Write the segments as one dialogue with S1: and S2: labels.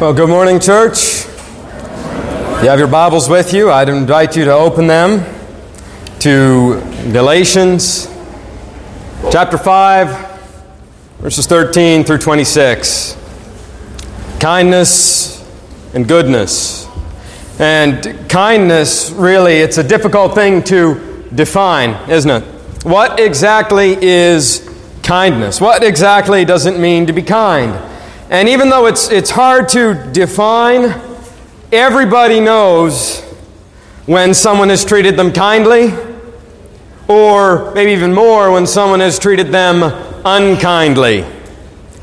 S1: Well, good morning, church. You have your Bibles with you. I'd invite you to open them to Galatians chapter 5, verses 13 through 26. Kindness and goodness. And kindness, really, it's a difficult thing to define, isn't it? What exactly is kindness? What exactly does it mean to be kind? And even though it's, it's hard to define, everybody knows when someone has treated them kindly, or maybe even more, when someone has treated them unkindly.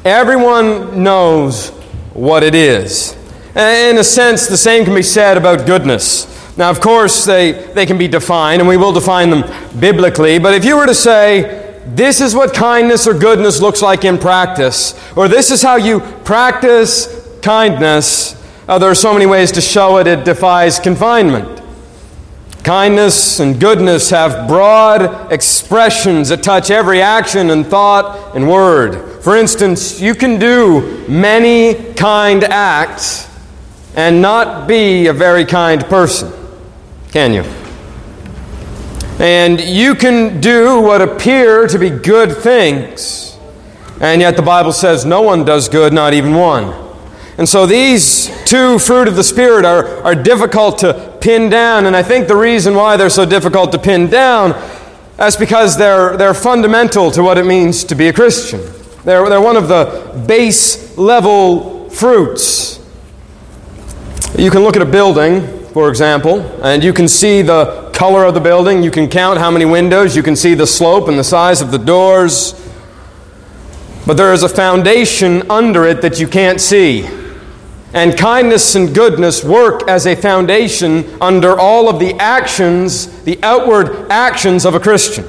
S1: Everyone knows what it is. In a sense, the same can be said about goodness. Now, of course, they, they can be defined, and we will define them biblically, but if you were to say, this is what kindness or goodness looks like in practice, or this is how you practice kindness. Uh, there are so many ways to show it, it defies confinement. Kindness and goodness have broad expressions that touch every action and thought and word. For instance, you can do many kind acts and not be a very kind person, can you? And you can do what appear to be good things, and yet the Bible says no one does good, not even one. And so these two fruit of the Spirit are, are difficult to pin down, and I think the reason why they're so difficult to pin down is because they're, they're fundamental to what it means to be a Christian. They're, they're one of the base level fruits. You can look at a building, for example, and you can see the color of the building. You can count how many windows. You can see the slope and the size of the doors. But there is a foundation under it that you can't see. And kindness and goodness work as a foundation under all of the actions, the outward actions of a Christian.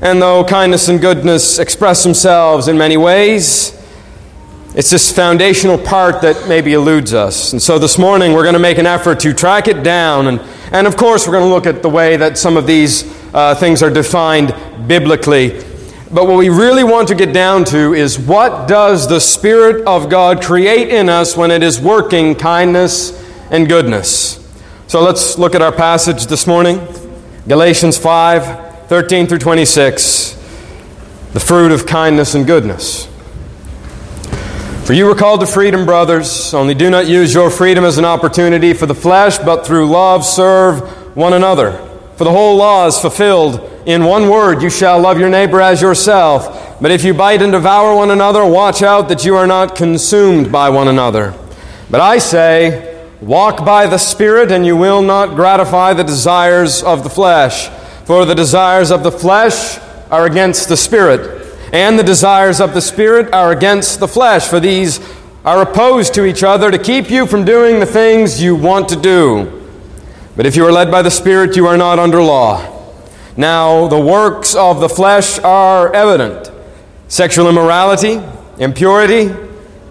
S1: And though kindness and goodness express themselves in many ways, it's this foundational part that maybe eludes us. And so this morning we're going to make an effort to track it down. And, and of course, we're going to look at the way that some of these uh, things are defined biblically. But what we really want to get down to is what does the Spirit of God create in us when it is working kindness and goodness? So let's look at our passage this morning Galatians 5 13 through 26. The fruit of kindness and goodness. For you were called to freedom, brothers, only do not use your freedom as an opportunity for the flesh, but through love serve one another. For the whole law is fulfilled in one word you shall love your neighbor as yourself. But if you bite and devour one another, watch out that you are not consumed by one another. But I say, walk by the Spirit, and you will not gratify the desires of the flesh. For the desires of the flesh are against the Spirit and the desires of the Spirit are against the flesh, for these are opposed to each other to keep you from doing the things you want to do. But if you are led by the Spirit, you are not under law. Now, the works of the flesh are evident sexual immorality, impurity,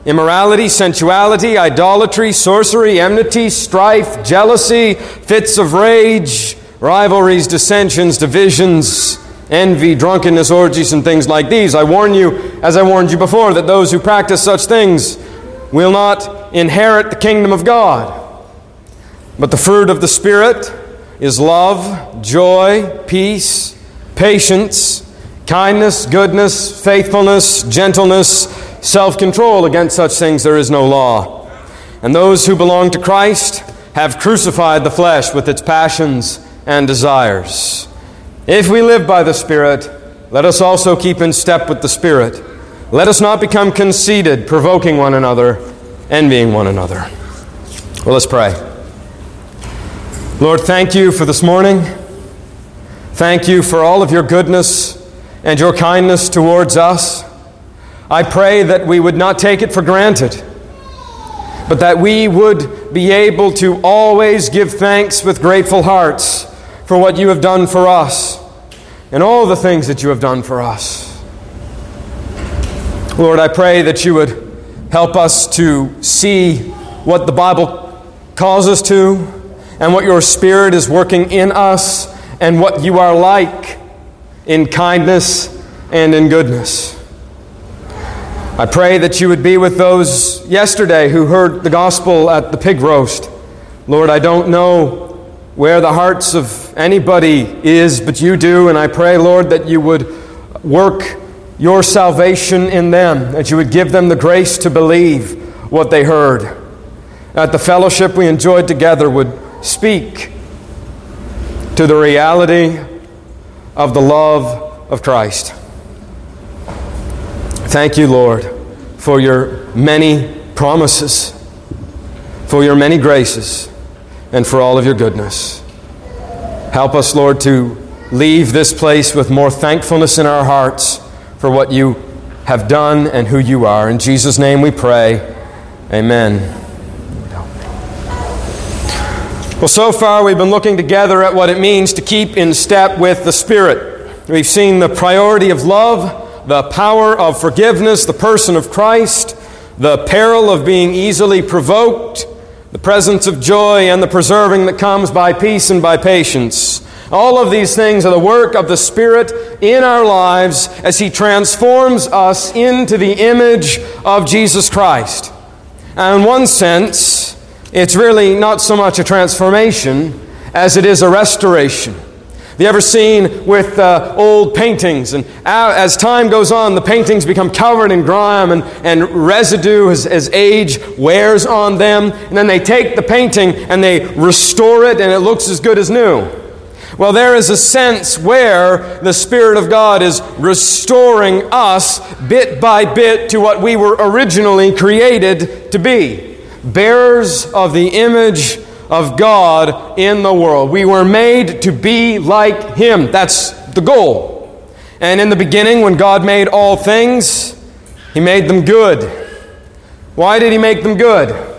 S1: immorality, sensuality, idolatry, sorcery, enmity, strife, jealousy, fits of rage, rivalries, dissensions, divisions envy, drunkenness, orgies, and things like these. I warn you, as I warned you before, that those who practice such things will not inherit the kingdom of God. But the fruit of the Spirit is love, joy, peace, patience, kindness, goodness, faithfulness, gentleness, self control. Against such things there is no law. And those who belong to Christ have crucified the flesh with its passions and desires. If we live by the Spirit, let us also keep in step with the Spirit. Let us not become conceited, provoking one another, envying one another. Well, let's pray. Lord, thank you for this morning. Thank you for all of your goodness and your kindness towards us. I pray that we would not take it for granted, but that we would be able to always give thanks with grateful hearts for what you have done for us and all the things that you have done for us. Lord, I pray that you would help us to see what the Bible calls us to and what your Spirit is working in us and what you are like in kindness and in goodness. I pray that you would be with those yesterday who heard the gospel at the pig roast. Lord, I don't know where the hearts of anybody is, but you do, and I pray, Lord, that you would work your salvation in them, that you would give them the grace to believe what they heard. that the fellowship we enjoyed together, would speak to the reality of the love of Christ. Thank you, Lord, for your many promises, for your many graces, and for all of your goodness. Help us, Lord, to leave this place with more thankfulness in our hearts for what you have done and who you are. In Jesus' name we pray. Amen. Well, so far we've been looking together at what it means to keep in step with the Spirit. We've seen the priority of love, the power of forgiveness, the person of Christ, the peril of being easily provoked, the presence of joy, and the preserving that comes by peace and by patience. All of these things are the work of the Spirit in our lives as He transforms us into the image of Jesus Christ. And in one sense, it's really not so much a transformation as it is a restoration. Have you ever seen with uh, old paintings, and as time goes on, the paintings become covered in grime and, and residue as, as age wears on them, and then they take the painting and they restore it, and it looks as good as new. Well, there is a sense where the Spirit of God is restoring us bit by bit to what we were originally created to be. Bearers of the image of God in the world. We were made to be like Him. That's the goal. And in the beginning, when God made all things, He made them good. Why did He make them good?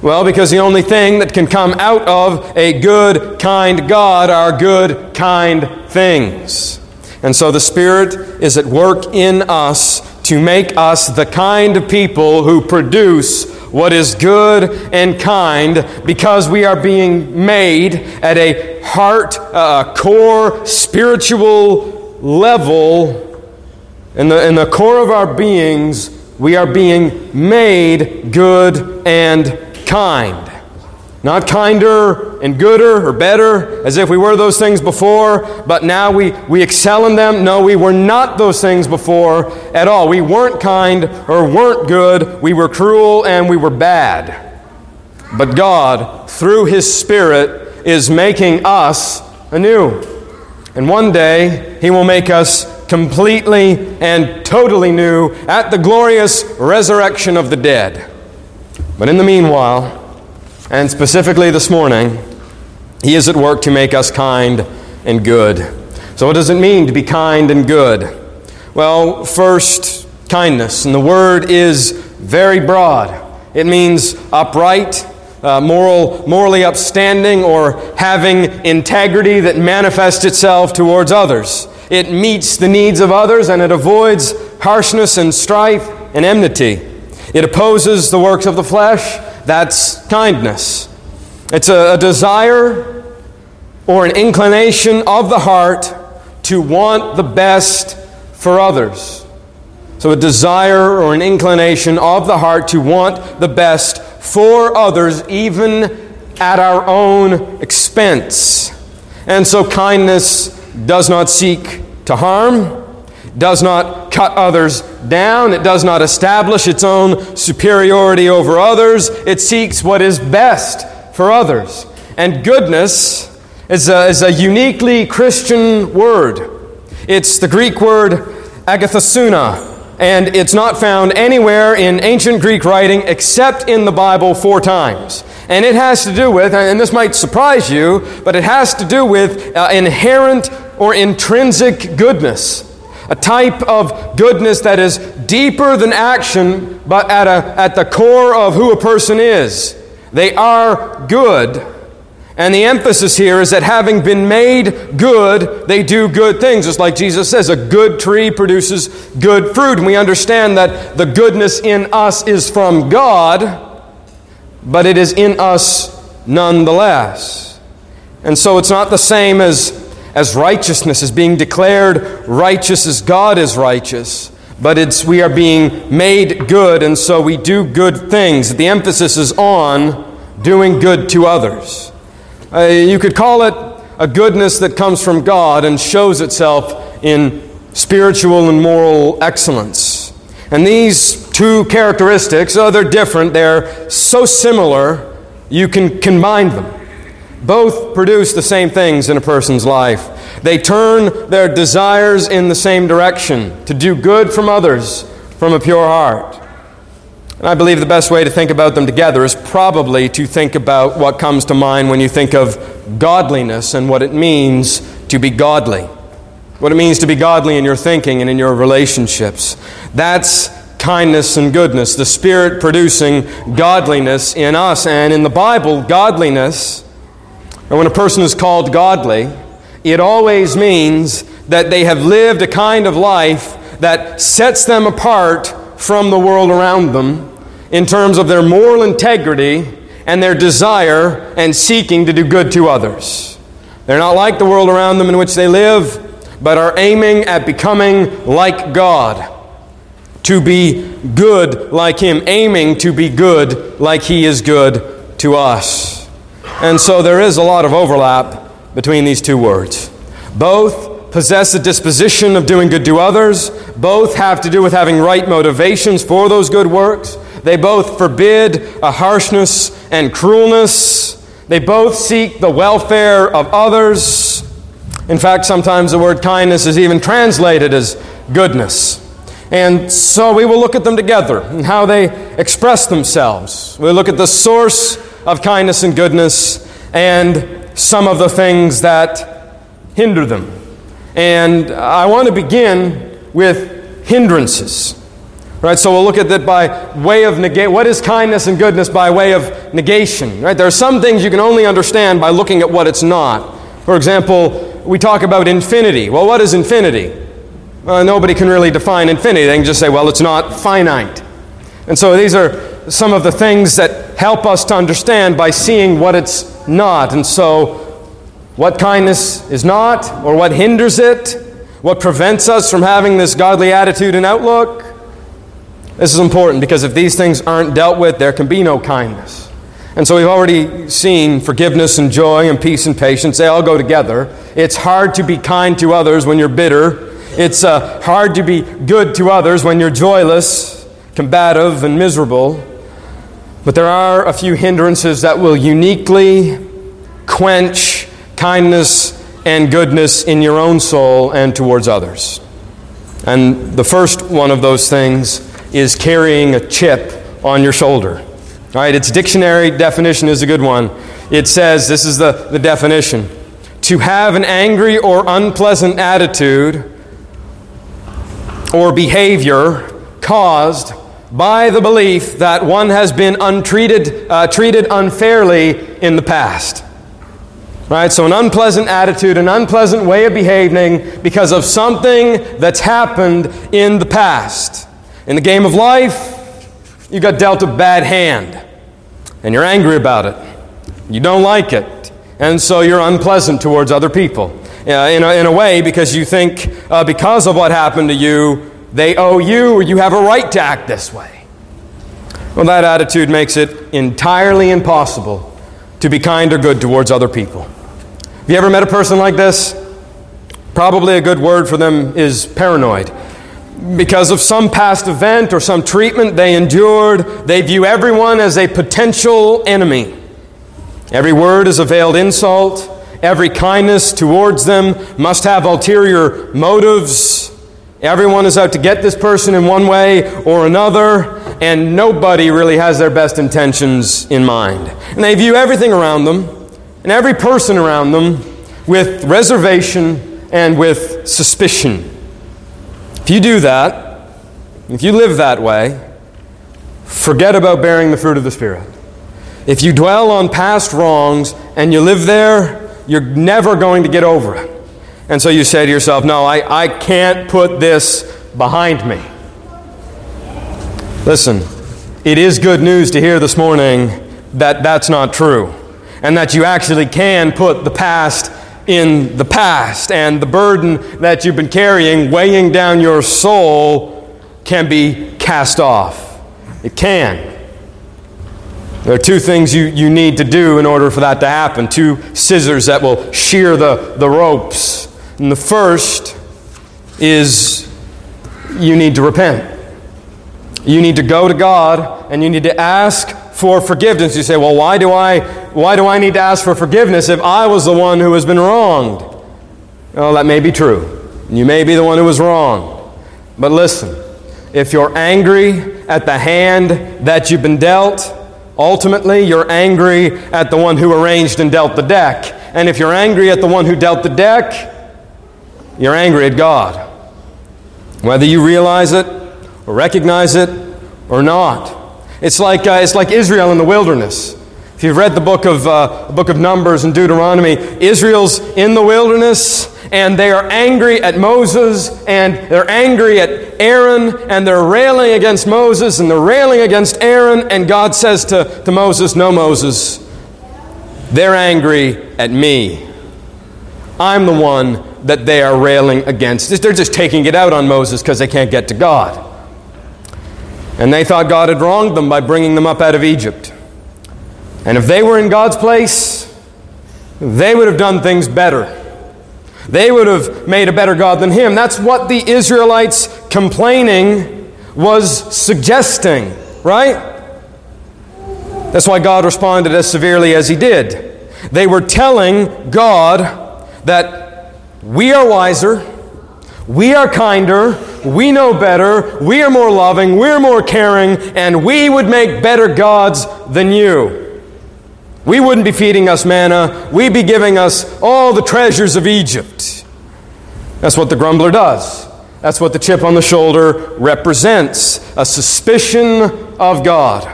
S1: Well, because the only thing that can come out of a good, kind God are good, kind things. And so the Spirit is at work in us to make us the kind of people who produce what is good and kind because we are being made at a heart, uh, core, spiritual level. In the, in the core of our beings, we are being made good and kind. Not kinder and gooder or better, as if we were those things before, but now we, we excel in them. No, we were not those things before at all. We weren't kind or weren't good. We were cruel and we were bad. But God, through His Spirit, is making us anew. And one day, He will make us completely and totally new at the glorious resurrection of the dead. But in the meanwhile, and specifically this morning, He is at work to make us kind and good. So, what does it mean to be kind and good? Well, first, kindness. And the word is very broad. It means upright, uh, moral, morally upstanding, or having integrity that manifests itself towards others. It meets the needs of others and it avoids harshness and strife and enmity. It opposes the works of the flesh that's kindness. It's a, a desire or an inclination of the heart to want the best for others. So, a desire or an inclination of the heart to want the best for others, even at our own expense. And so, kindness does not seek to harm, does not cut others down, it does not establish its own superiority over others, it seeks what is best for others. And goodness is a, is a uniquely Christian word. It's the Greek word agathosuna, and it's not found anywhere in ancient Greek writing except in the Bible four times. And it has to do with, and this might surprise you, but it has to do with uh, inherent or intrinsic goodness a type of goodness that is deeper than action, but at, a, at the core of who a person is. They are good. And the emphasis here is that having been made good, they do good things. Just like Jesus says, a good tree produces good fruit. And we understand that the goodness in us is from God, but it is in us nonetheless. And so it's not the same as as righteousness, as being declared righteous as God is righteous. but it's we are being made good, and so we do good things. The emphasis is on doing good to others. Uh, you could call it a goodness that comes from God and shows itself in spiritual and moral excellence. And these two characteristics, oh, they're different, they're so similar, you can combine them. Both produce the same things in a person's life. They turn their desires in the same direction to do good from others from a pure heart. And I believe the best way to think about them together is probably to think about what comes to mind when you think of godliness and what it means to be godly. What it means to be godly in your thinking and in your relationships. That's kindness and goodness, the Spirit producing godliness in us. And in the Bible, godliness, or when a person is called godly, it always means that they have lived a kind of life that sets them apart from the world around them in terms of their moral integrity and their desire and seeking to do good to others. They're not like the world around them in which they live, but are aiming at becoming like God, to be good like Him, aiming to be good like He is good to us. And so there is a lot of overlap between these two words. Both possess a disposition of doing good to others, both have to do with having right motivations for those good works. They both forbid a harshness and cruelness. They both seek the welfare of others. In fact, sometimes the word kindness is even translated as goodness. And so we will look at them together and how they express themselves. We'll look at the source of kindness and goodness and some of the things that hinder them. And I want to begin with hindrances. Right, so we'll look at that by way of negate. What is kindness and goodness by way of negation? Right, there are some things you can only understand by looking at what it's not. For example, we talk about infinity. Well, what is infinity? Uh, nobody can really define infinity. They can just say, well, it's not finite. And so these are some of the things that help us to understand by seeing what it's not. And so, what kindness is not, or what hinders it, what prevents us from having this godly attitude and outlook, this is important because if these things aren't dealt with, there can be no kindness. And so we've already seen forgiveness and joy and peace and patience, they all go together. It's hard to be kind to others when you're bitter. It's uh, hard to be good to others when you're joyless, combative, and miserable. But there are a few hindrances that will uniquely quench kindness and goodness in your own soul and towards others. And the first one of those things is carrying a chip on your shoulder. All right, its dictionary definition is a good one. It says this is the, the definition to have an angry or unpleasant attitude or behavior caused by the belief that one has been untreated, uh, treated unfairly in the past. Right? So, an unpleasant attitude, an unpleasant way of behaving because of something that's happened in the past. In the game of life, you got dealt a bad hand, and you're angry about it. You don't like it, and so you're unpleasant towards other people. Uh, in, a, in a way, because you think uh, because of what happened to you, they owe you or you have a right to act this way. Well, that attitude makes it entirely impossible to be kind or good towards other people. Have you ever met a person like this? Probably a good word for them is paranoid. Because of some past event or some treatment they endured, they view everyone as a potential enemy. Every word is a veiled insult. Every kindness towards them must have ulterior motives. Everyone is out to get this person in one way or another, and nobody really has their best intentions in mind. And they view everything around them and every person around them with reservation and with suspicion. If you do that, if you live that way, forget about bearing the fruit of the Spirit. If you dwell on past wrongs and you live there, you're never going to get over it. And so you say to yourself, No, I, I can't put this behind me. Listen, it is good news to hear this morning that that's not true. And that you actually can put the past in the past. And the burden that you've been carrying, weighing down your soul, can be cast off. It can. There are two things you, you need to do in order for that to happen two scissors that will shear the, the ropes. And the first is you need to repent. You need to go to God and you need to ask for forgiveness. You say, well, why do I, why do I need to ask for forgiveness if I was the one who has been wronged? Well, that may be true. You may be the one who was wrong. But listen, if you're angry at the hand that you've been dealt, ultimately you're angry at the one who arranged and dealt the deck. And if you're angry at the one who dealt the deck, you're angry at God. Whether you realize it or recognize it or not. It's like, uh, it's like Israel in the wilderness. If you've read the book of, uh, the book of Numbers and Deuteronomy, Israel's in the wilderness and they are angry at Moses and they're angry at Aaron and they're railing against Moses and they're railing against Aaron. And God says to, to Moses, No, Moses, they're angry at me. I'm the one that they are railing against. They're just taking it out on Moses because they can't get to God. And they thought God had wronged them by bringing them up out of Egypt. And if they were in God's place, they would have done things better. They would have made a better God than Him. That's what the Israelites complaining was suggesting, right? That's why God responded as severely as He did. They were telling God that we are wiser, we are kinder, we know better, we are more loving, we're more caring, and we would make better gods than you. We wouldn't be feeding us manna, we'd be giving us all the treasures of Egypt. That's what the grumbler does. That's what the chip on the shoulder represents a suspicion of God.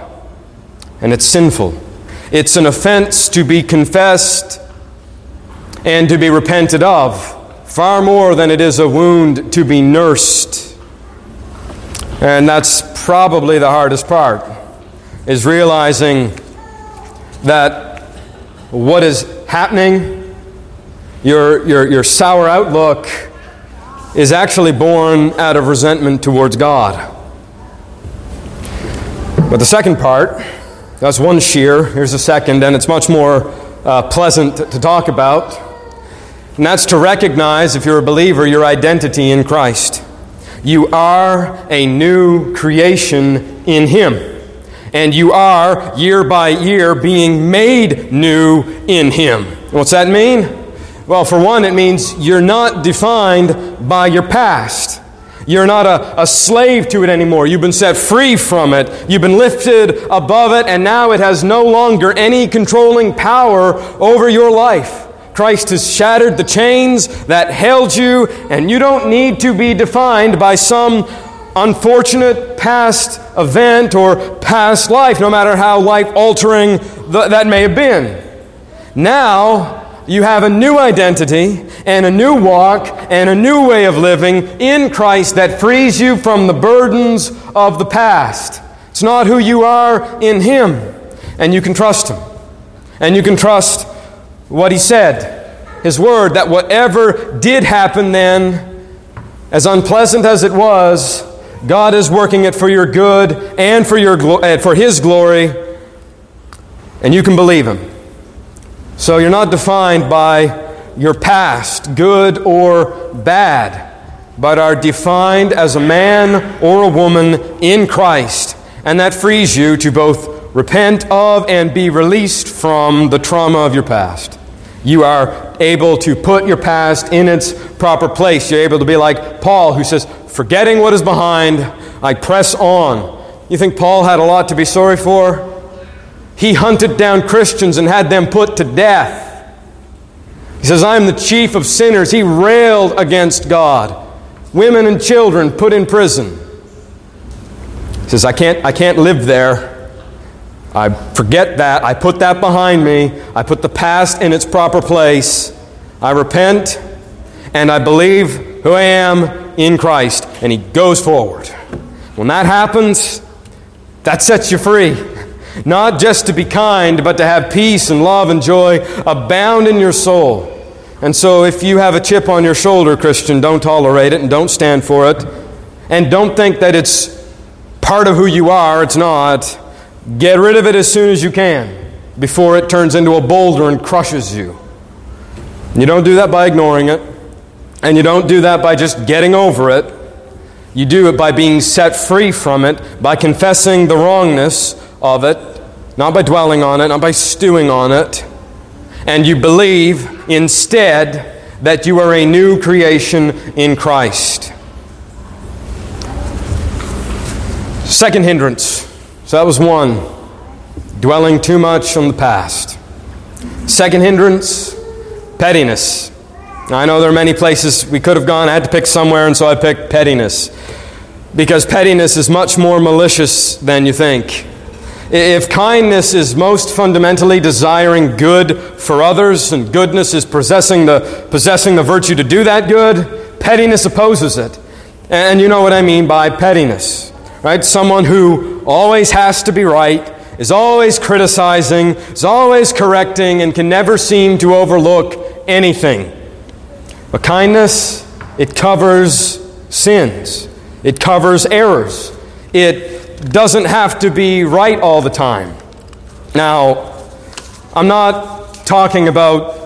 S1: And it's sinful. It's an offense to be confessed and to be repented of, far more than it is a wound to be nursed. And that's probably the hardest part, is realizing that what is happening, your, your, your sour outlook, is actually born out of resentment towards God. But the second part, that's one shear. Here's the second, and it's much more uh, pleasant to talk about. And that's to recognize, if you're a believer, your identity in Christ. You are a new creation in Him. And you are, year by year, being made new in Him. What's that mean? Well, for one, it means you're not defined by your past. You're not a, a slave to it anymore. You've been set free from it. You've been lifted above it, and now it has no longer any controlling power over your life. Christ has shattered the chains that held you, and you don't need to be defined by some unfortunate past event or past life, no matter how life altering th- that may have been. Now, you have a new identity and a new walk and a new way of living in Christ that frees you from the burdens of the past. It's not who you are in Him, and you can trust Him. And you can trust what he said, his word, that whatever did happen then, as unpleasant as it was, God is working it for your good and for, your glo- uh, for his glory, and you can believe him. So you're not defined by your past, good or bad, but are defined as a man or a woman in Christ. And that frees you to both repent of and be released from the trauma of your past. You are able to put your past in its proper place. You're able to be like Paul, who says, Forgetting what is behind, I press on. You think Paul had a lot to be sorry for? He hunted down Christians and had them put to death. He says, I'm the chief of sinners. He railed against God. Women and children put in prison. He says, I can't, I can't live there. I forget that. I put that behind me. I put the past in its proper place. I repent and I believe who I am in Christ. And he goes forward. When that happens, that sets you free. Not just to be kind, but to have peace and love and joy abound in your soul. And so, if you have a chip on your shoulder, Christian, don't tolerate it and don't stand for it. and don't think that it's part of who you are. It's not. Get rid of it as soon as you can before it turns into a boulder and crushes you. You don't do that by ignoring it, and you don't do that by just getting over it. You do it by being set free from it, by confessing the wrongness of it, not by dwelling on it, not by stewing on it. And you believe instead that you are a new creation in Christ. Second hindrance. So that was one. Dwelling too much on the past. Second hindrance, pettiness. Now, I know there are many places we could have gone. I had to pick somewhere, and so I picked pettiness. Because pettiness is much more malicious than you think. If kindness is most fundamentally desiring good for others, and goodness is possessing the, possessing the virtue to do that good, pettiness opposes it. And you know what I mean by pettiness right? Someone who always has to be right, is always criticizing, is always correcting, and can never seem to overlook anything. But kindness, it covers sins, it covers errors, it doesn't have to be right all the time. Now, I'm not talking about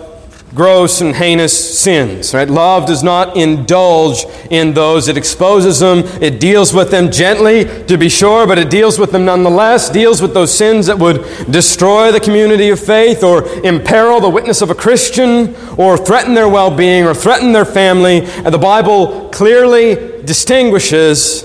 S1: gross and heinous sins. Right? Love does not indulge in those. It exposes them. It deals with them gently, to be sure, but it deals with them nonetheless. Deals with those sins that would destroy the community of faith or imperil the witness of a Christian or threaten their well-being or threaten their family. And the Bible clearly distinguishes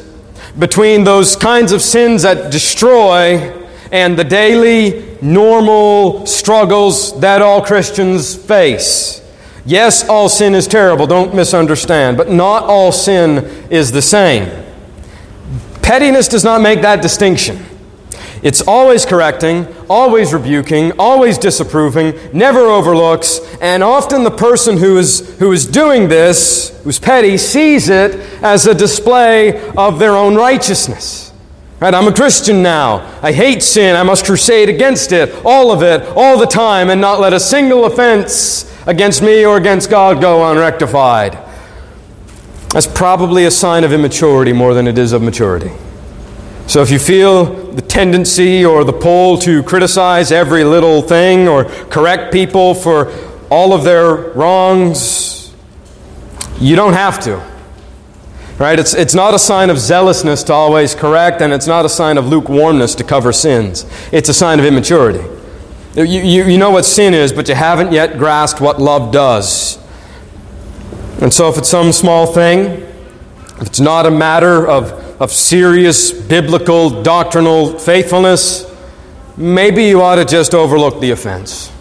S1: between those kinds of sins that destroy and the daily, normal struggles that all Christians face. Yes, all sin is terrible, don't misunderstand, but not all sin is the same. Pettiness does not make that distinction. It's always correcting, always rebuking, always disapproving, never overlooks, and often the person who is, who is doing this, who's petty, sees it as a display of their own righteousness. Right? I'm a Christian now. I hate sin. I must crusade against it, all of it, all the time, and not let a single offense against me or against God go unrectified. That's probably a sign of immaturity more than it is of maturity. So if you feel the tendency or the pull to criticize every little thing or correct people for all of their wrongs, you don't have to. Right? It's, it's not a sign of zealousness to always correct, and it's not a sign of lukewarmness to cover sins. It's a sign of immaturity. You, you, you know what sin is, but you haven't yet grasped what love does. And so, if it's some small thing, if it's not a matter of, of serious biblical doctrinal faithfulness, maybe you ought to just overlook the offense.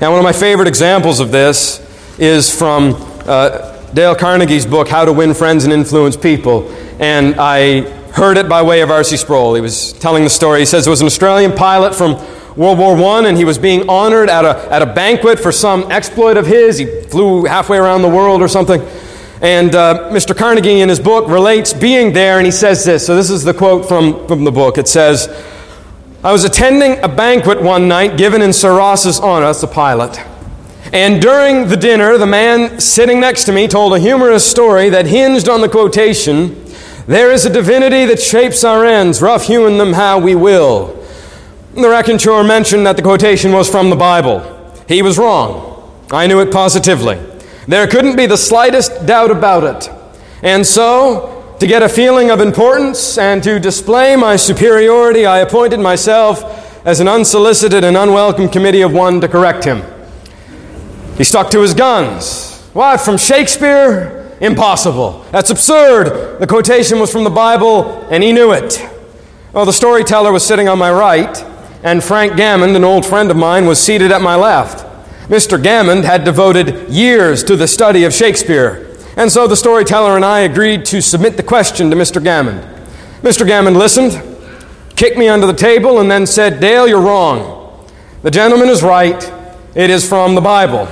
S1: Now, one of my favorite examples of this is from uh, Dale Carnegie's book, How to Win Friends and Influence People. And I heard it by way of R.C. Sproul. He was telling the story. He says there was an Australian pilot from World War I, and he was being honored at a, at a banquet for some exploit of his. He flew halfway around the world or something. And uh, Mr. Carnegie, in his book, relates being there, and he says this. So, this is the quote from, from the book. It says, I was attending a banquet one night given in Sir Ross's honor. That's the pilot. And during the dinner, the man sitting next to me told a humorous story that hinged on the quotation There is a divinity that shapes our ends, rough hewing them how we will. The raconteur mentioned that the quotation was from the Bible. He was wrong. I knew it positively. There couldn't be the slightest doubt about it. And so, to get a feeling of importance and to display my superiority, I appointed myself as an unsolicited and unwelcome committee of one to correct him. He stuck to his guns. Why? From Shakespeare? Impossible. That's absurd. The quotation was from the Bible, and he knew it. Well, the storyteller was sitting on my right, and Frank Gammond, an old friend of mine, was seated at my left. Mr. Gammond had devoted years to the study of Shakespeare, and so the storyteller and I agreed to submit the question to Mr. Gammond. Mr. Gammond listened, kicked me under the table, and then said, Dale, you're wrong. The gentleman is right. It is from the Bible.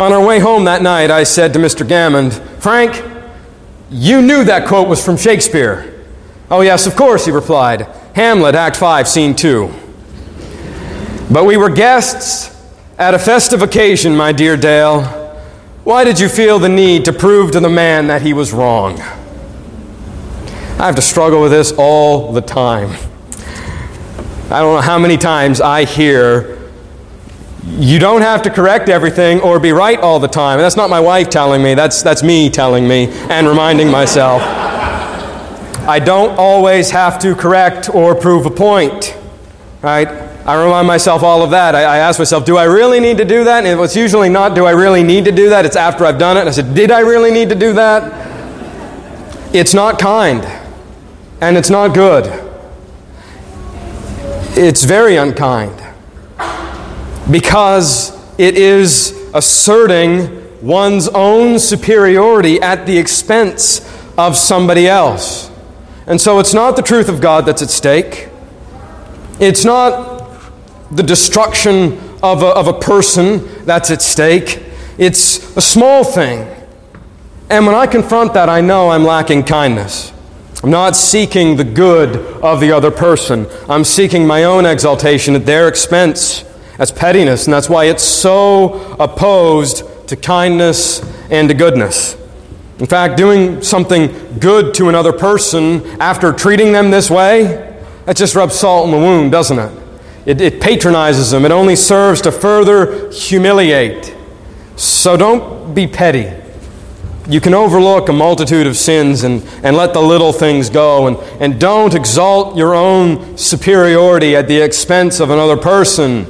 S1: On our way home that night, I said to Mr. Gammond, Frank, you knew that quote was from Shakespeare. Oh, yes, of course, he replied. Hamlet, Act 5, Scene 2. But we were guests at a festive occasion, my dear Dale. Why did you feel the need to prove to the man that he was wrong? I have to struggle with this all the time. I don't know how many times I hear, you don't have to correct everything or be right all the time. And that's not my wife telling me, that's, that's me telling me and reminding myself. I don't always have to correct or prove a point, right? I remind myself all of that. I, I, ask myself, do I really need to do that? And it's usually not, do I really need to do that? It's after I've done it. And I said, did I really need to do that? It's not kind, and it's not good. It's very unkind because it is asserting one's own superiority at the expense of somebody else. And so it's not the truth of God that's at stake. It's not the destruction of a, of a person that's at stake. It's a small thing. And when I confront that, I know I'm lacking kindness. I'm not seeking the good of the other person. I'm seeking my own exaltation at their expense. That's pettiness, and that's why it's so opposed to kindness and to goodness. In fact, doing something good to another person after treating them this way, that just rubs salt in the wound, doesn't it? It, it patronizes them. It only serves to further humiliate. So don't be petty. You can overlook a multitude of sins and, and let the little things go. And, and don't exalt your own superiority at the expense of another person,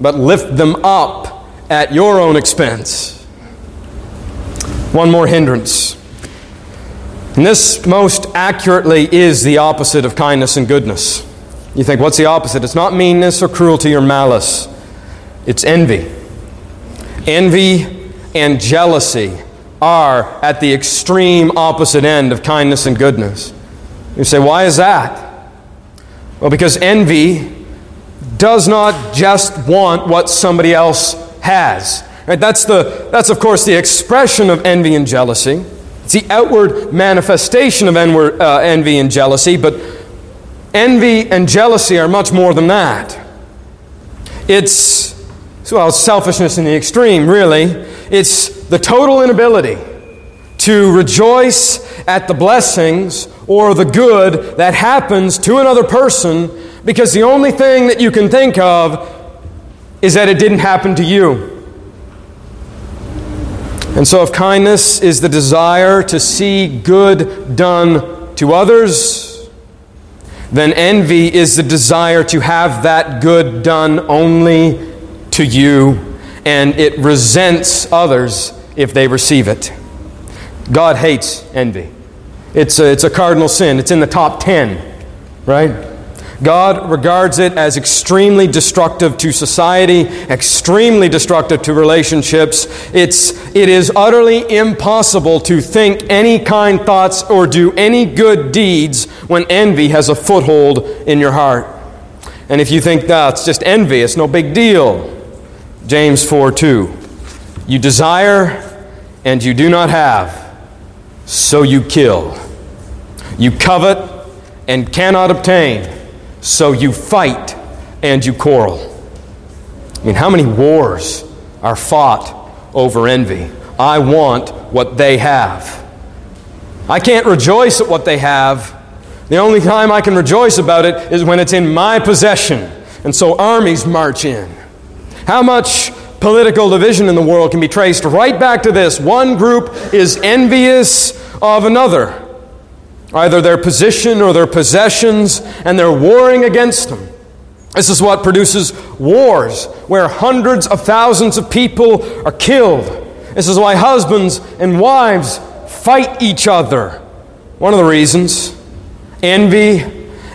S1: but lift them up at your own expense. One more hindrance. And this most accurately is the opposite of kindness and goodness. You think, what's the opposite? It's not meanness or cruelty or malice, it's envy. Envy and jealousy are at the extreme opposite end of kindness and goodness. You say, why is that? Well, because envy does not just want what somebody else has. Right? That's, the, that's, of course, the expression of envy and jealousy. It's the outward manifestation of enward, uh, envy and jealousy, but envy and jealousy are much more than that. It's, well, selfishness in the extreme, really. It's the total inability to rejoice at the blessings or the good that happens to another person because the only thing that you can think of is that it didn't happen to you. And so, if kindness is the desire to see good done to others, then envy is the desire to have that good done only to you, and it resents others if they receive it. God hates envy. It's a, it's a cardinal sin. It's in the top 10, right? God regards it as extremely destructive to society, extremely destructive to relationships. It's, it is utterly impossible to think any kind thoughts or do any good deeds when envy has a foothold in your heart. And if you think that's just envy, it's no big deal. James 4 2. You desire and you do not have, so you kill. You covet and cannot obtain so you fight and you quarrel. I mean, how many wars are fought over envy? I want what they have. I can't rejoice at what they have. The only time I can rejoice about it is when it's in my possession. And so armies march in. How much political division in the world can be traced right back to this? One group is envious of another either their position or their possessions, and they're warring against them. This is what produces wars, where hundreds of thousands of people are killed. This is why husbands and wives fight each other. One of the reasons envy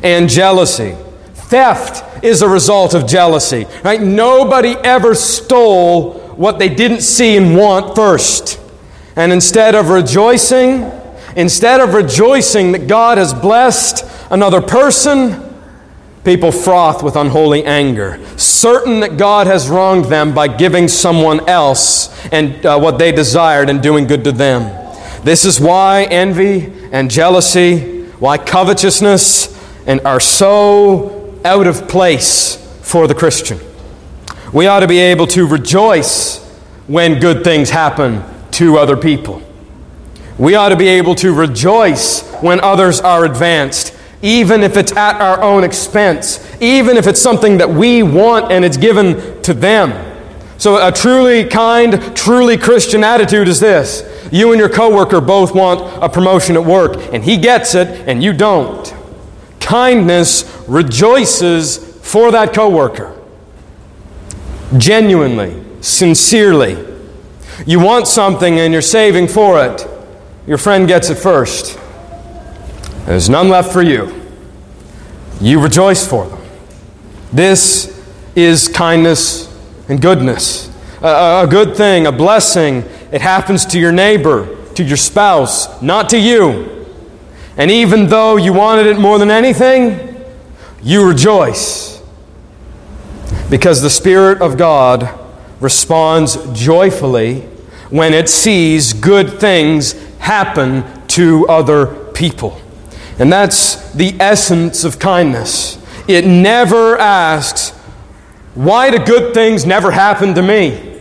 S1: and jealousy. Theft is a result of jealousy. Right? Nobody ever stole what they didn't see and want first. And instead of rejoicing, Instead of rejoicing that God has blessed another person, people froth with unholy anger, certain that God has wronged them by giving someone else and uh, what they desired and doing good to them. This is why envy and jealousy, why covetousness and are so out of place for the Christian. We ought to be able to rejoice when good things happen to other people. We ought to be able to rejoice when others are advanced, even if it's at our own expense, even if it's something that we want and it's given to them. So, a truly kind, truly Christian attitude is this you and your coworker both want a promotion at work, and he gets it, and you don't. Kindness rejoices for that coworker. Genuinely, sincerely. You want something and you're saving for it. Your friend gets it first. There's none left for you. You rejoice for them. This is kindness and goodness. A, a, good thing, a blessing. It happens to your neighbor, to your spouse, not to you. And even though you wanted it more than anything, you rejoice. Because the Spirit of God responds joyfully when it sees good things happen to other people. And that's the essence of kindness. It never asks, why do good things never happen to me?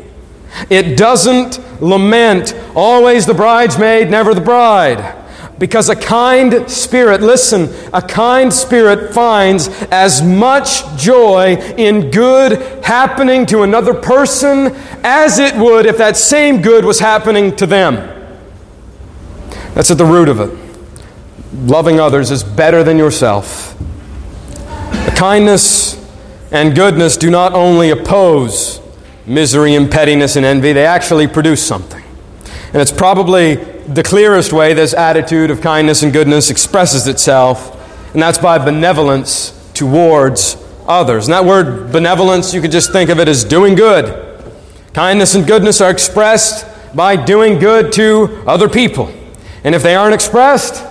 S1: It doesn't lament, always the bridesmaid, never the bride. Because a kind spirit, listen, a kind spirit finds as much joy in good happening to another person as it would if that same good was happening to them. That's at the root of it. Loving others is better than yourself. Kindness and goodness do not only oppose misery and pettiness and envy, they actually produce something. And it's probably the clearest way this attitude of kindness and goodness expresses itself, and that's by benevolence towards others. And that word benevolence, you could just think of it as doing good. Kindness and goodness are expressed by doing good to other people. And if they aren't expressed,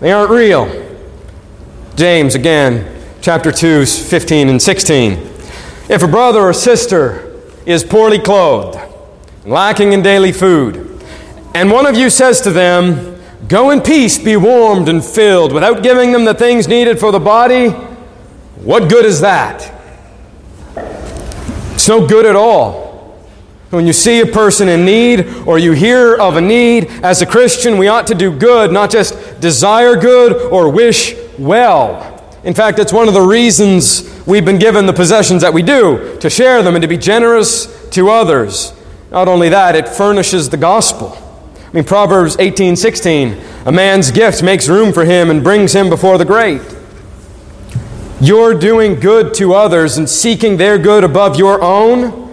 S1: they aren't real. James, again, chapter 2, 15 and 16. If a brother or sister is poorly clothed, lacking in daily food, and one of you says to them, Go in peace, be warmed and filled, without giving them the things needed for the body, what good is that? It's no good at all. When you see a person in need or you hear of a need, as a Christian, we ought to do good, not just desire good or wish well. In fact, it's one of the reasons we've been given the possessions that we do, to share them and to be generous to others. Not only that, it furnishes the gospel. I mean, Proverbs 18 16, a man's gift makes room for him and brings him before the great. You're doing good to others and seeking their good above your own.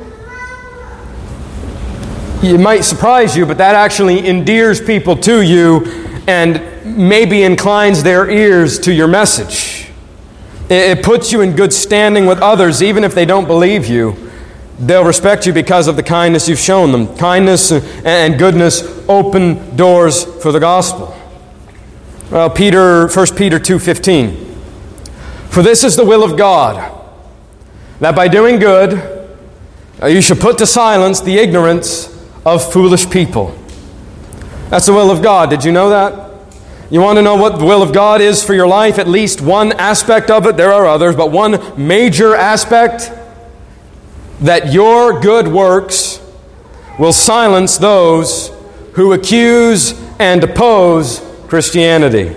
S1: It might surprise you, but that actually endears people to you and maybe inclines their ears to your message. It puts you in good standing with others, even if they don't believe you. They'll respect you because of the kindness you've shown them. Kindness and goodness open doors for the gospel. Well, Peter, 1 Peter 2:15. For this is the will of God, that by doing good uh, you should put to silence the ignorance of foolish people. That's the will of God. Did you know that? You want to know what the will of God is for your life? At least one aspect of it. There are others, but one major aspect that your good works will silence those who accuse and oppose Christianity.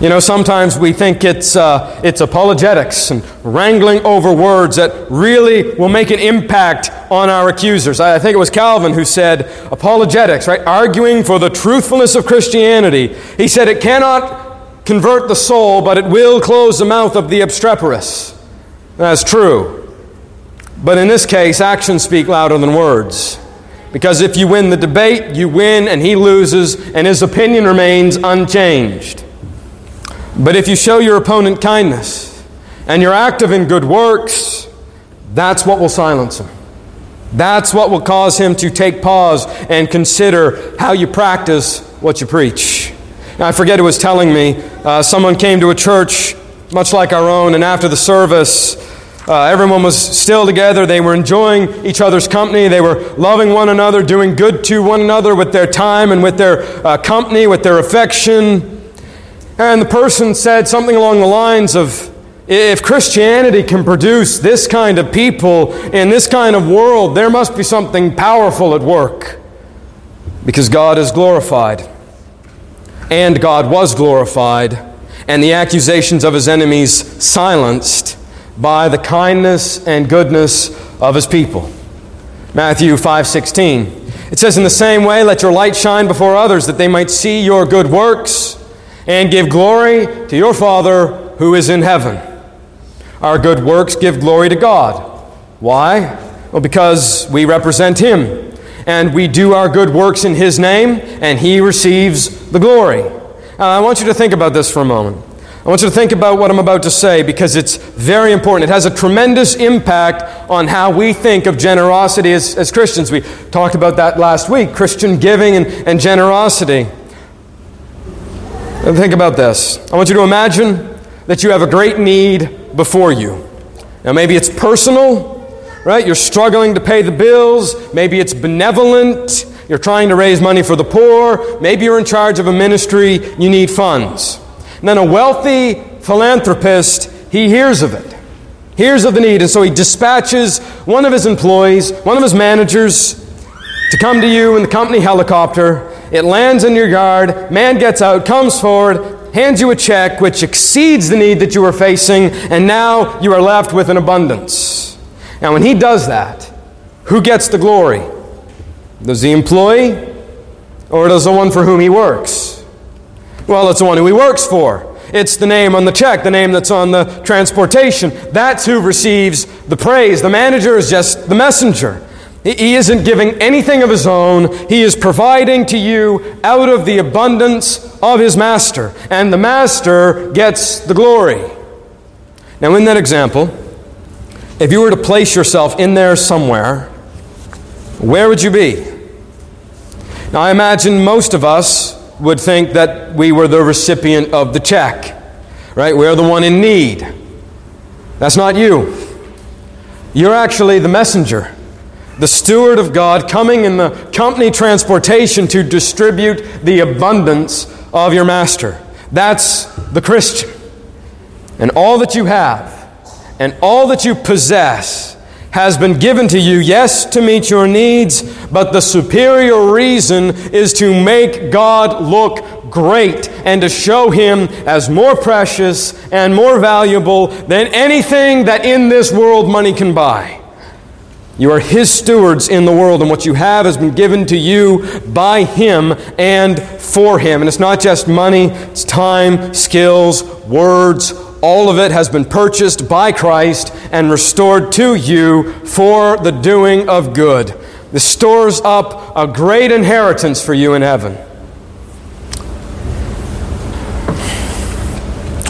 S1: You know, sometimes we think it's, uh, it's apologetics and wrangling over words that really will make an impact on our accusers. I think it was Calvin who said apologetics, right? Arguing for the truthfulness of Christianity. He said it cannot convert the soul, but it will close the mouth of the obstreperous. That's true. But in this case, actions speak louder than words. Because if you win the debate, you win and he loses, and his opinion remains unchanged. But if you show your opponent kindness and you're active in good works, that's what will silence him. That's what will cause him to take pause and consider how you practice what you preach. Now, I forget who was telling me, uh, someone came to a church much like our own, and after the service, uh, everyone was still together. They were enjoying each other's company. They were loving one another, doing good to one another with their time and with their uh, company, with their affection. And the person said something along the lines of if Christianity can produce this kind of people in this kind of world, there must be something powerful at work. Because God is glorified. And God was glorified, and the accusations of his enemies silenced by the kindness and goodness of his people. Matthew 5:16. It says in the same way let your light shine before others that they might see your good works and give glory to your Father who is in heaven. Our good works give glory to God. Why? Well, because we represent him and we do our good works in His name, and He receives the glory. Now, I want you to think about this for a moment. I want you to think about what I'm about to say because it's very important. It has a tremendous impact on how we think of generosity as, as Christians. We talked about that last week Christian giving and, and generosity. And think about this. I want you to imagine that you have a great need before you. Now, maybe it's personal, right? You're struggling to pay the bills. Maybe it's benevolent. You're trying to raise money for the poor. Maybe you're in charge of a ministry. You need funds. And then a wealthy philanthropist, he hears of it, hears of the need, and so he dispatches one of his employees, one of his managers, to come to you in the company helicopter. It lands in your yard. Man gets out, comes forward, hands you a check which exceeds the need that you were facing, and now you are left with an abundance. Now, when he does that, who gets the glory? Does the employee or does the one for whom he works? Well, it's the one who he works for. It's the name on the check, the name that's on the transportation. That's who receives the praise. The manager is just the messenger. He isn't giving anything of his own. He is providing to you out of the abundance of his master. And the master gets the glory. Now, in that example, if you were to place yourself in there somewhere, where would you be? Now, I imagine most of us would think that we were the recipient of the check, right? We're the one in need. That's not you. You're actually the messenger, the steward of God coming in the company transportation to distribute the abundance of your master. That's the Christian. And all that you have and all that you possess has been given to you, yes, to meet your needs, but the superior reason is to make God look great and to show Him as more precious and more valuable than anything that in this world money can buy. You are His stewards in the world, and what you have has been given to you by Him and for Him. And it's not just money, it's time, skills, words, all of it has been purchased by Christ and restored to you for the doing of good. This stores up a great inheritance for you in heaven.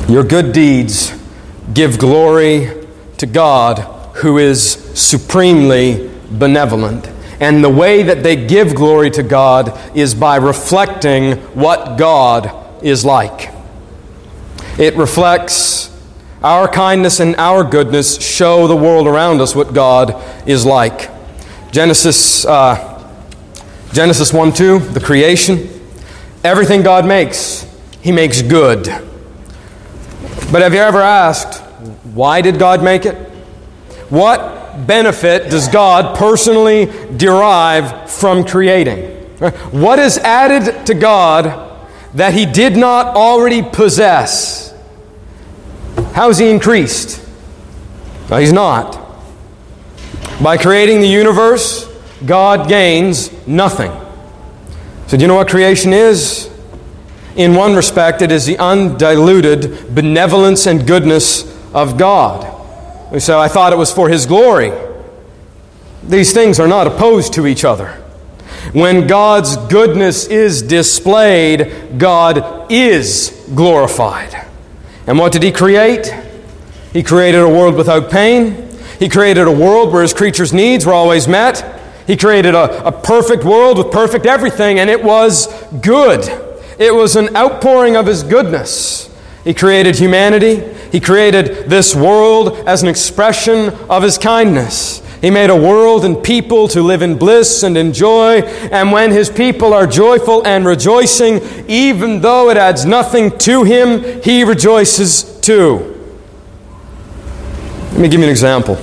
S1: Your good deeds give glory to God who is supremely benevolent. And the way that they give glory to God is by reflecting what God is like. It reflects our kindness and our goodness show the world around us what God is like. Genesis, uh, Genesis 1 2, the creation. Everything God makes, He makes good. But have you ever asked, why did God make it? What benefit does God personally derive from creating? What is added to God that He did not already possess? How is he increased? No, he's not. By creating the universe, God gains nothing. So, do you know what creation is? In one respect, it is the undiluted benevolence and goodness of God. So, I thought it was for His glory. These things are not opposed to each other. When God's goodness is displayed, God is glorified. And what did he create? He created a world without pain. He created a world where his creatures' needs were always met. He created a, a perfect world with perfect everything, and it was good. It was an outpouring of his goodness. He created humanity. He created this world as an expression of his kindness. He made a world and people to live in bliss and in joy. And when His people are joyful and rejoicing, even though it adds nothing to Him, He rejoices too. Let me give you an example.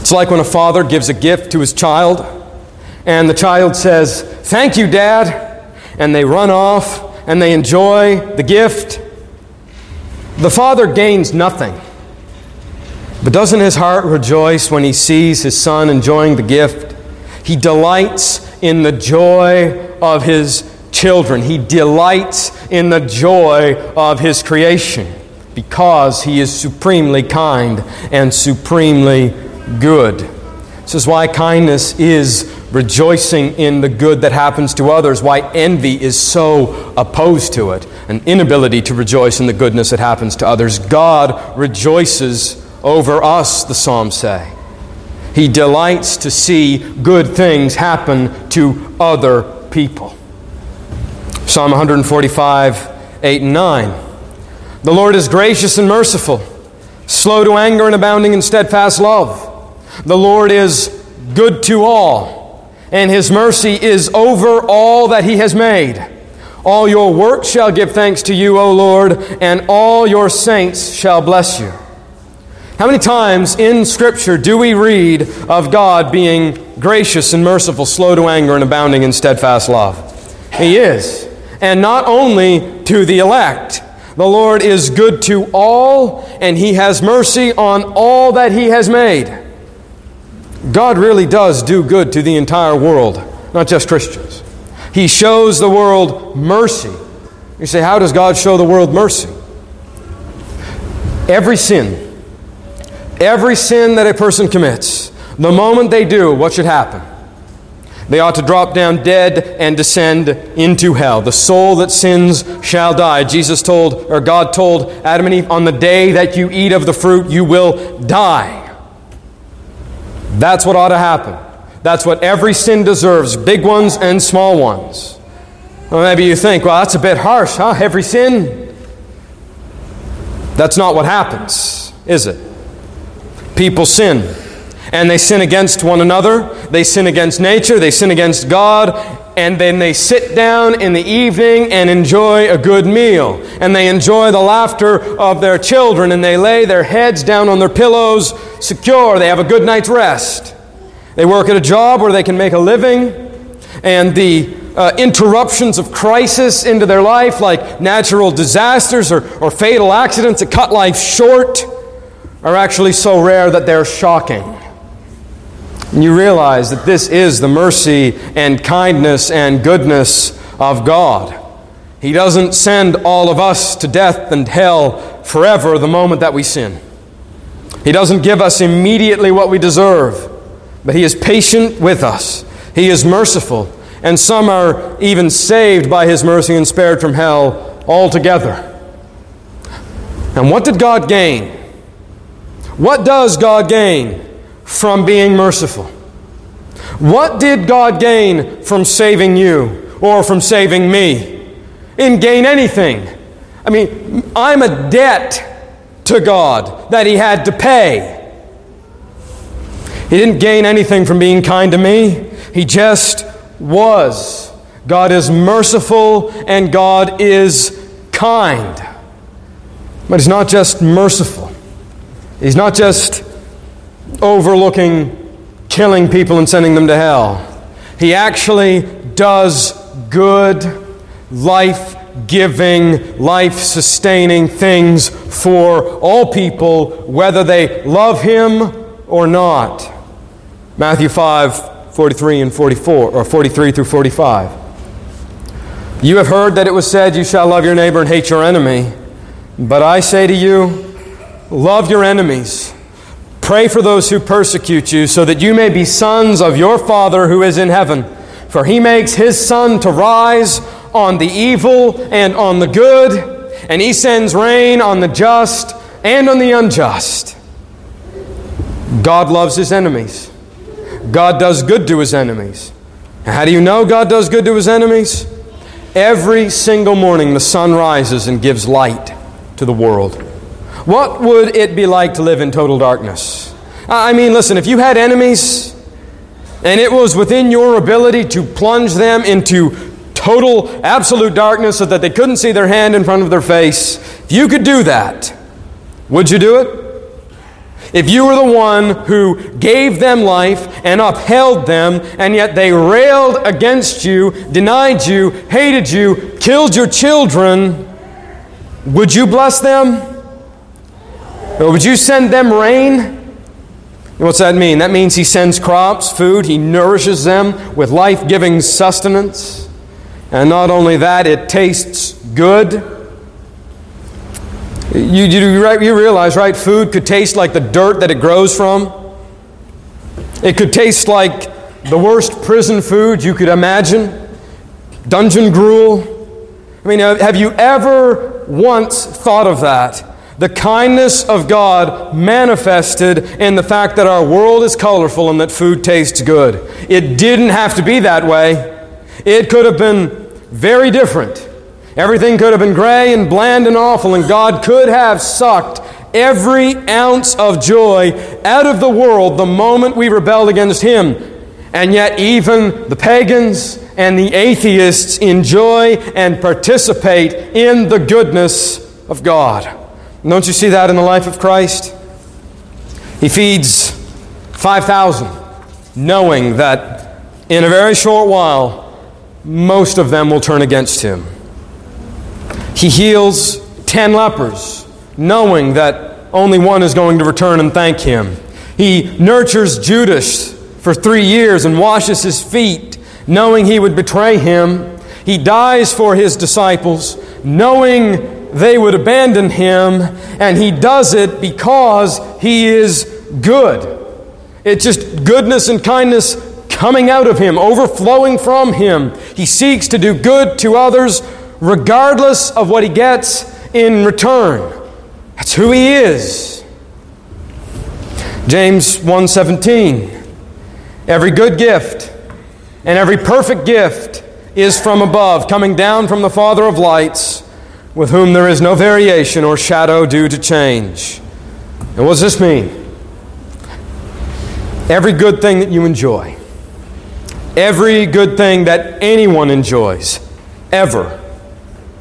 S1: It's like when a father gives a gift to his child, and the child says, Thank you, Dad, and they run off and they enjoy the gift, the father gains nothing. But doesn't his heart rejoice when he sees his son enjoying the gift? He delights in the joy of his children. He delights in the joy of his creation because he is supremely kind and supremely good. This is why kindness is rejoicing in the good that happens to others, why envy is so opposed to it, an inability to rejoice in the goodness that happens to others. God rejoices over us, the Psalms say. He delights to see good things happen to other people. Psalm 145, 8 and 9. The Lord is gracious and merciful, slow to anger and abounding in steadfast love. The Lord is good to all, and his mercy is over all that he has made. All your works shall give thanks to you, O Lord, and all your saints shall bless you. How many times in Scripture do we read of God being gracious and merciful, slow to anger, and abounding in steadfast love? He is. And not only to the elect. The Lord is good to all, and He has mercy on all that He has made. God really does do good to the entire world, not just Christians. He shows the world mercy. You say, How does God show the world mercy? Every sin Every sin that a person commits, the moment they do, what should happen? They ought to drop down dead and descend into hell. The soul that sins shall die. Jesus told, or God told Adam and Eve, on the day that you eat of the fruit, you will die. That's what ought to happen. That's what every sin deserves, big ones and small ones. Well, maybe you think, well, that's a bit harsh, huh? Every sin? That's not what happens, is it? people sin. And they sin against one another, they sin against nature, they sin against God, and then they sit down in the evening and enjoy a good meal. And they enjoy the laughter of their children, and they lay their heads down on their pillows secure. They have a good night's rest. They work at a job where they can make a living, and the uh, interruptions of crisis into their life, like natural disasters or, or fatal accidents that cut life short, are actually so rare that they're shocking. And you realize that this is the mercy and kindness and goodness of God. He doesn't send all of us to death and hell forever the moment that we sin. He doesn't give us immediately what we deserve, but He is patient with us. He is merciful, and some are even saved by His mercy and spared from hell altogether. And what did God gain? What does God gain from being merciful? What did God gain from saving you or from saving me? In gain anything. I mean, I'm a debt to God that He had to pay. He didn't gain anything from being kind to me, He just was. God is merciful and God is kind. But He's not just merciful. He's not just overlooking killing people and sending them to hell. He actually does good, life giving, life sustaining things for all people, whether they love Him or not. Matthew 5 43 and 44, or 43 through 45. You have heard that it was said, You shall love your neighbor and hate your enemy. But I say to you, Love your enemies. Pray for those who persecute you, so that you may be sons of your Father who is in heaven. For he makes his sun to rise on the evil and on the good, and he sends rain on the just and on the unjust. God loves his enemies. God does good to his enemies. how do you know God does good to his enemies? Every single morning the sun rises and gives light to the world. What would it be like to live in total darkness? I mean, listen, if you had enemies and it was within your ability to plunge them into total, absolute darkness so that they couldn't see their hand in front of their face, if you could do that, would you do it? If you were the one who gave them life and upheld them, and yet they railed against you, denied you, hated you, killed your children, would you bless them? Or would you send them rain? What's that mean? That means He sends crops, food, He nourishes them with life giving sustenance. And not only that, it tastes good. You, you, you realize, right? Food could taste like the dirt that it grows from. It could taste like the worst prison food you could imagine dungeon gruel. I mean, have you ever once thought of that? The kindness of God manifested in the fact that our world is colorful and that food tastes good. It didn't have to be that way, it could have been very different. Everything could have been gray and bland and awful, and God could have sucked every ounce of joy out of the world the moment we rebelled against Him. And yet, even the pagans and the atheists enjoy and participate in the goodness of God. Don't you see that in the life of Christ? He feeds 5,000, knowing that in a very short while, most of them will turn against him. He heals ten lepers, knowing that only one is going to return and thank him. He nurtures Judas for three years and washes his feet, knowing he would betray him. He dies for his disciples, knowing they would abandon him, and he does it because he is good. It's just goodness and kindness coming out of him, overflowing from him. He seeks to do good to others regardless of what he gets in return. That's who he is. James 1:17 Every good gift and every perfect gift is from above, coming down from the Father of lights, with whom there is no variation or shadow due to change. And what does this mean? Every good thing that you enjoy, every good thing that anyone enjoys, ever,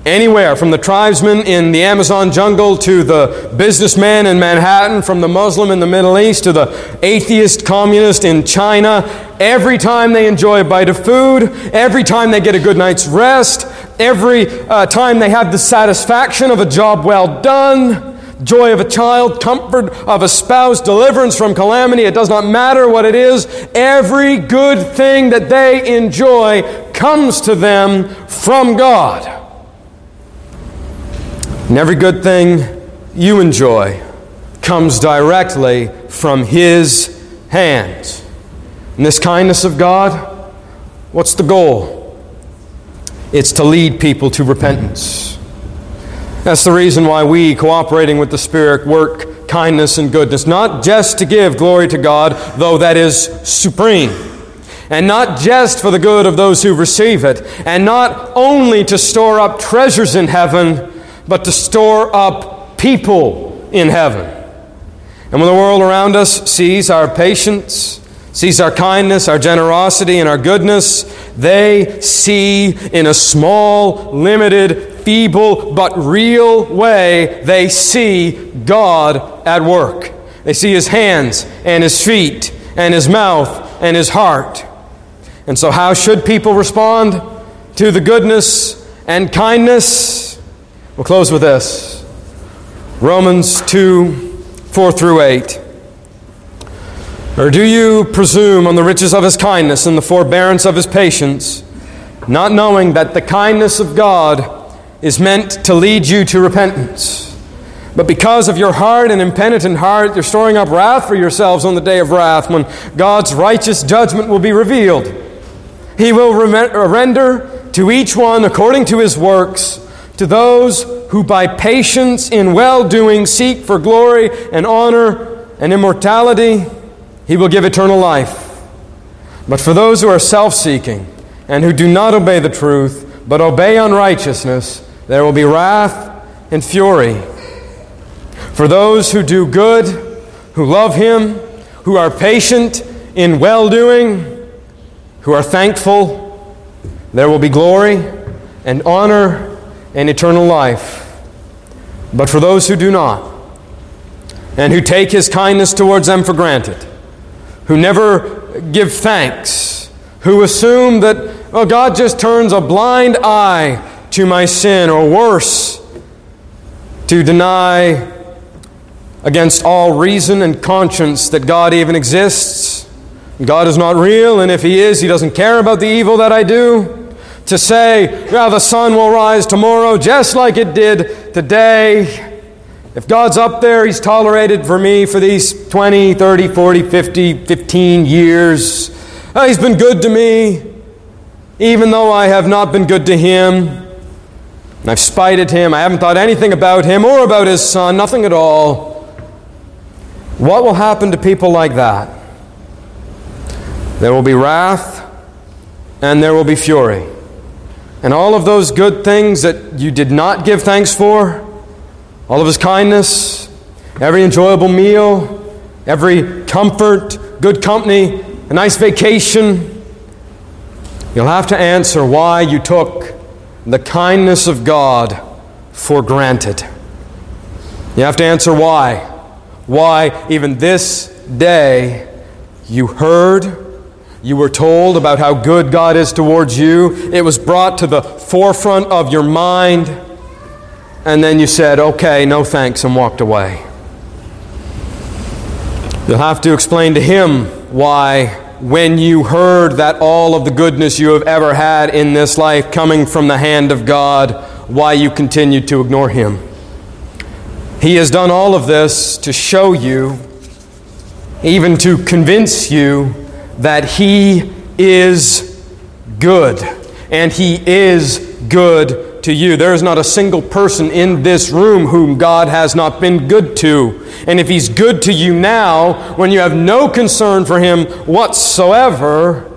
S1: Anywhere, from the tribesman in the Amazon jungle to the businessman in Manhattan, from the Muslim in the Middle East to the atheist communist in China, every time they enjoy a bite of food, every time they get a good night's rest, every uh, time they have the satisfaction of a job well done, joy of a child, comfort of a spouse, deliverance from calamity, it does not matter what it is, every good thing that they enjoy comes to them from God. And every good thing you enjoy comes directly from His hands. And this kindness of God, what's the goal? It's to lead people to repentance. That's the reason why we, cooperating with the Spirit, work kindness and goodness, not just to give glory to God, though that is supreme, and not just for the good of those who receive it, and not only to store up treasures in heaven but to store up people in heaven. And when the world around us sees our patience, sees our kindness, our generosity, and our goodness, they see in a small, limited, feeble, but real way, they see God at work. They see His hands and His feet and His mouth and His heart. And so, how should people respond to the goodness and kindness We'll close with this Romans 2 4 through 8. Or do you presume on the riches of his kindness and the forbearance of his patience, not knowing that the kindness of God is meant to lead you to repentance? But because of your hard and impenitent heart, you're storing up wrath for yourselves on the day of wrath when God's righteous judgment will be revealed. He will render to each one according to his works to those who by patience in well doing seek for glory and honor and immortality, he will give eternal life. But for those who are self seeking and who do not obey the truth, but obey unrighteousness, there will be wrath and fury. For those who do good, who love him, who are patient in well doing, who are thankful, there will be glory and honor and eternal life. But for those who do not, and who take his kindness towards them for granted, who never give thanks, who assume that, well, God just turns a blind eye to my sin, or worse, to deny against all reason and conscience that God even exists. God is not real, and if He is, He doesn't care about the evil that I do. To say, yeah, the sun will rise tomorrow just like it did today. If God's up there, He's tolerated for me for these 20, 30, 40, 50, 15 years. Oh, he's been good to me, even though I have not been good to Him. And I've spited Him. I haven't thought anything about Him or about His Son, nothing at all. What will happen to people like that? There will be wrath and there will be fury. And all of those good things that you did not give thanks for, all of his kindness, every enjoyable meal, every comfort, good company, a nice vacation, you'll have to answer why you took the kindness of God for granted. You have to answer why. Why, even this day, you heard you were told about how good God is towards you. It was brought to the forefront of your mind. And then you said, okay, no thanks, and walked away. You'll have to explain to him why, when you heard that all of the goodness you have ever had in this life coming from the hand of God, why you continued to ignore him. He has done all of this to show you, even to convince you, that He is good, and He is good to you. There is not a single person in this room whom God has not been good to. And if He's good to you now, when you have no concern for Him whatsoever,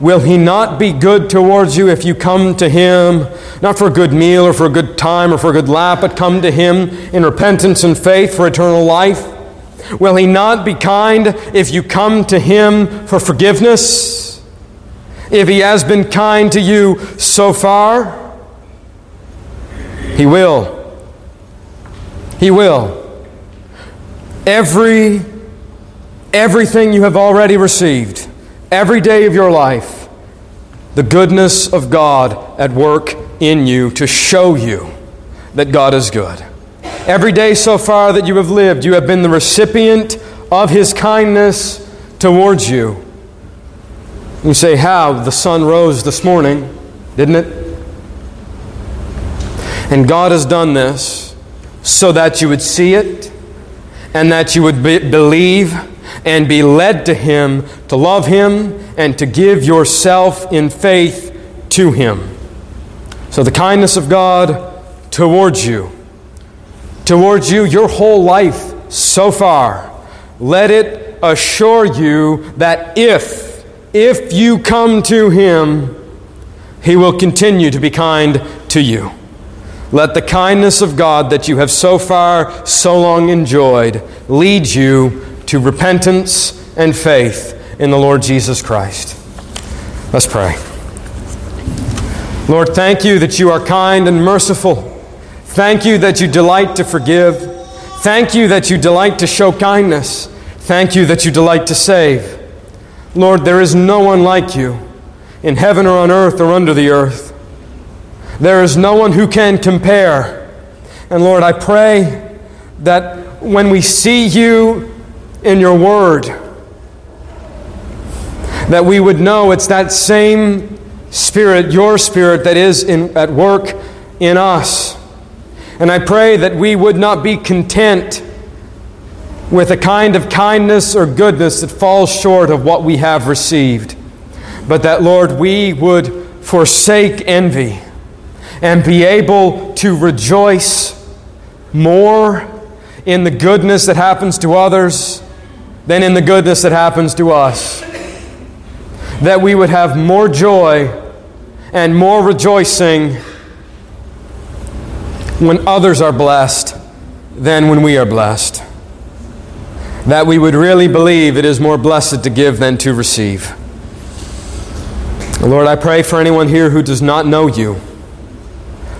S1: Will he not be good towards you if you come to him, not for a good meal or for a good time or for a good lap, but come to him in repentance and faith for eternal life? Will He not be kind if you come to Him for forgiveness? If He has been kind to you so far? He will. He will. Every everything you have already received, every day of your life, the goodness of God at work in you to show you that God is good. Every day so far that you have lived, you have been the recipient of His kindness towards you. You say, How? The sun rose this morning, didn't it? And God has done this so that you would see it and that you would be, believe and be led to Him, to love Him, and to give yourself in faith to Him. So, the kindness of God towards you towards you your whole life so far. Let it assure you that if, if you come to Him, He will continue to be kind to you. Let the kindness of God that you have so far, so long enjoyed, lead you to repentance and faith in the Lord Jesus Christ. Let's pray. Lord, thank you that you are kind and merciful. Thank you that you delight to forgive. Thank you that you delight to show kindness. Thank you that you delight to save. Lord, there is no one like you in heaven or on earth or under the earth. There is no one who can compare. And Lord, I pray that when we see you in your word, that we would know it's that same spirit, your spirit, that is in, at work in us. And I pray that we would not be content with a kind of kindness or goodness that falls short of what we have received, but that, Lord, we would forsake envy and be able to rejoice more in the goodness that happens to others than in the goodness that happens to us. That we would have more joy and more rejoicing when others are blessed than when we are blessed. That we would really believe it is more blessed to give than to receive. Lord, I pray for anyone here who does not know you.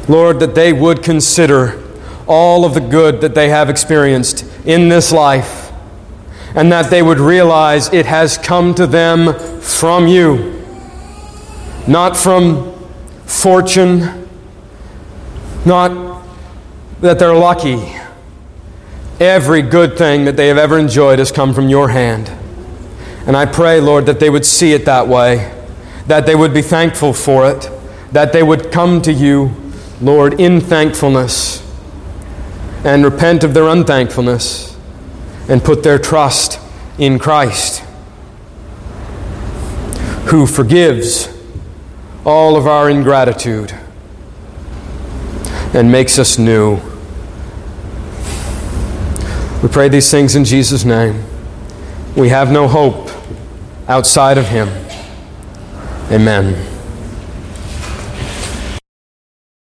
S1: Lord, that they would consider all of the good that they have experienced in this life, and that they would realize it has come to them from you, not from fortune, not that they're lucky. Every good thing that they have ever enjoyed has come from your hand. And I pray, Lord, that they would see it that way, that they would be thankful for it, that they would come to you, Lord, in thankfulness and repent of their unthankfulness and put their trust in Christ, who forgives all of our ingratitude and makes us new. We pray these things in Jesus' name. We have no hope outside of Him. Amen.